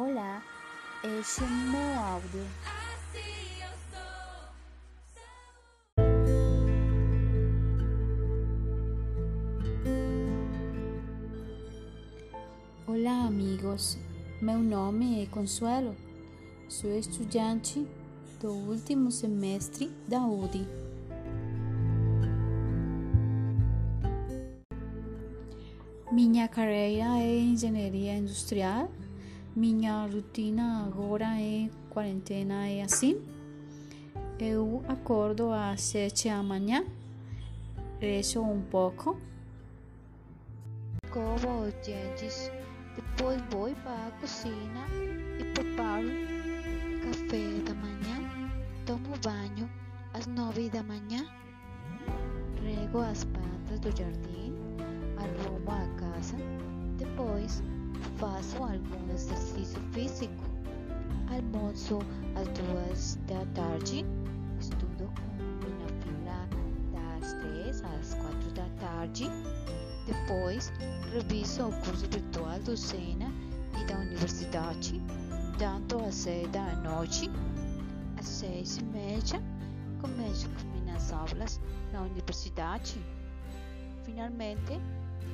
Olá, esse é meu áudio. Olá, amigos. Meu nome é Consuelo. Sou estudante do último semestre da UDI. Minha carreira é engenharia industrial. Minha rotina agora é quarentena é assim. Eu acordo às sete da manhã, rezo um pouco, escovo os dentes, depois vou para a cozinha e preparo café da manhã, tomo banho às nove da manhã, rego as plantas do jardim, arrumo a casa, depois faço algum exercício físico, almoço às duas da tarde, estudo com na fila das três às quatro da tarde, depois reviso o curso virtual do Sena e da universidade, tanto às seis da noite, às seis e meia, começo com minhas aulas na universidade. Finalmente,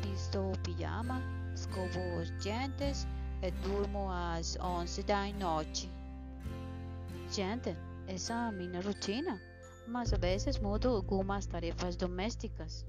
visto o pijama, Escovo os dentes e durmo às onze da noite. Gente, essa é a minha rotina, mas às vezes mudo algumas tarefas domésticas.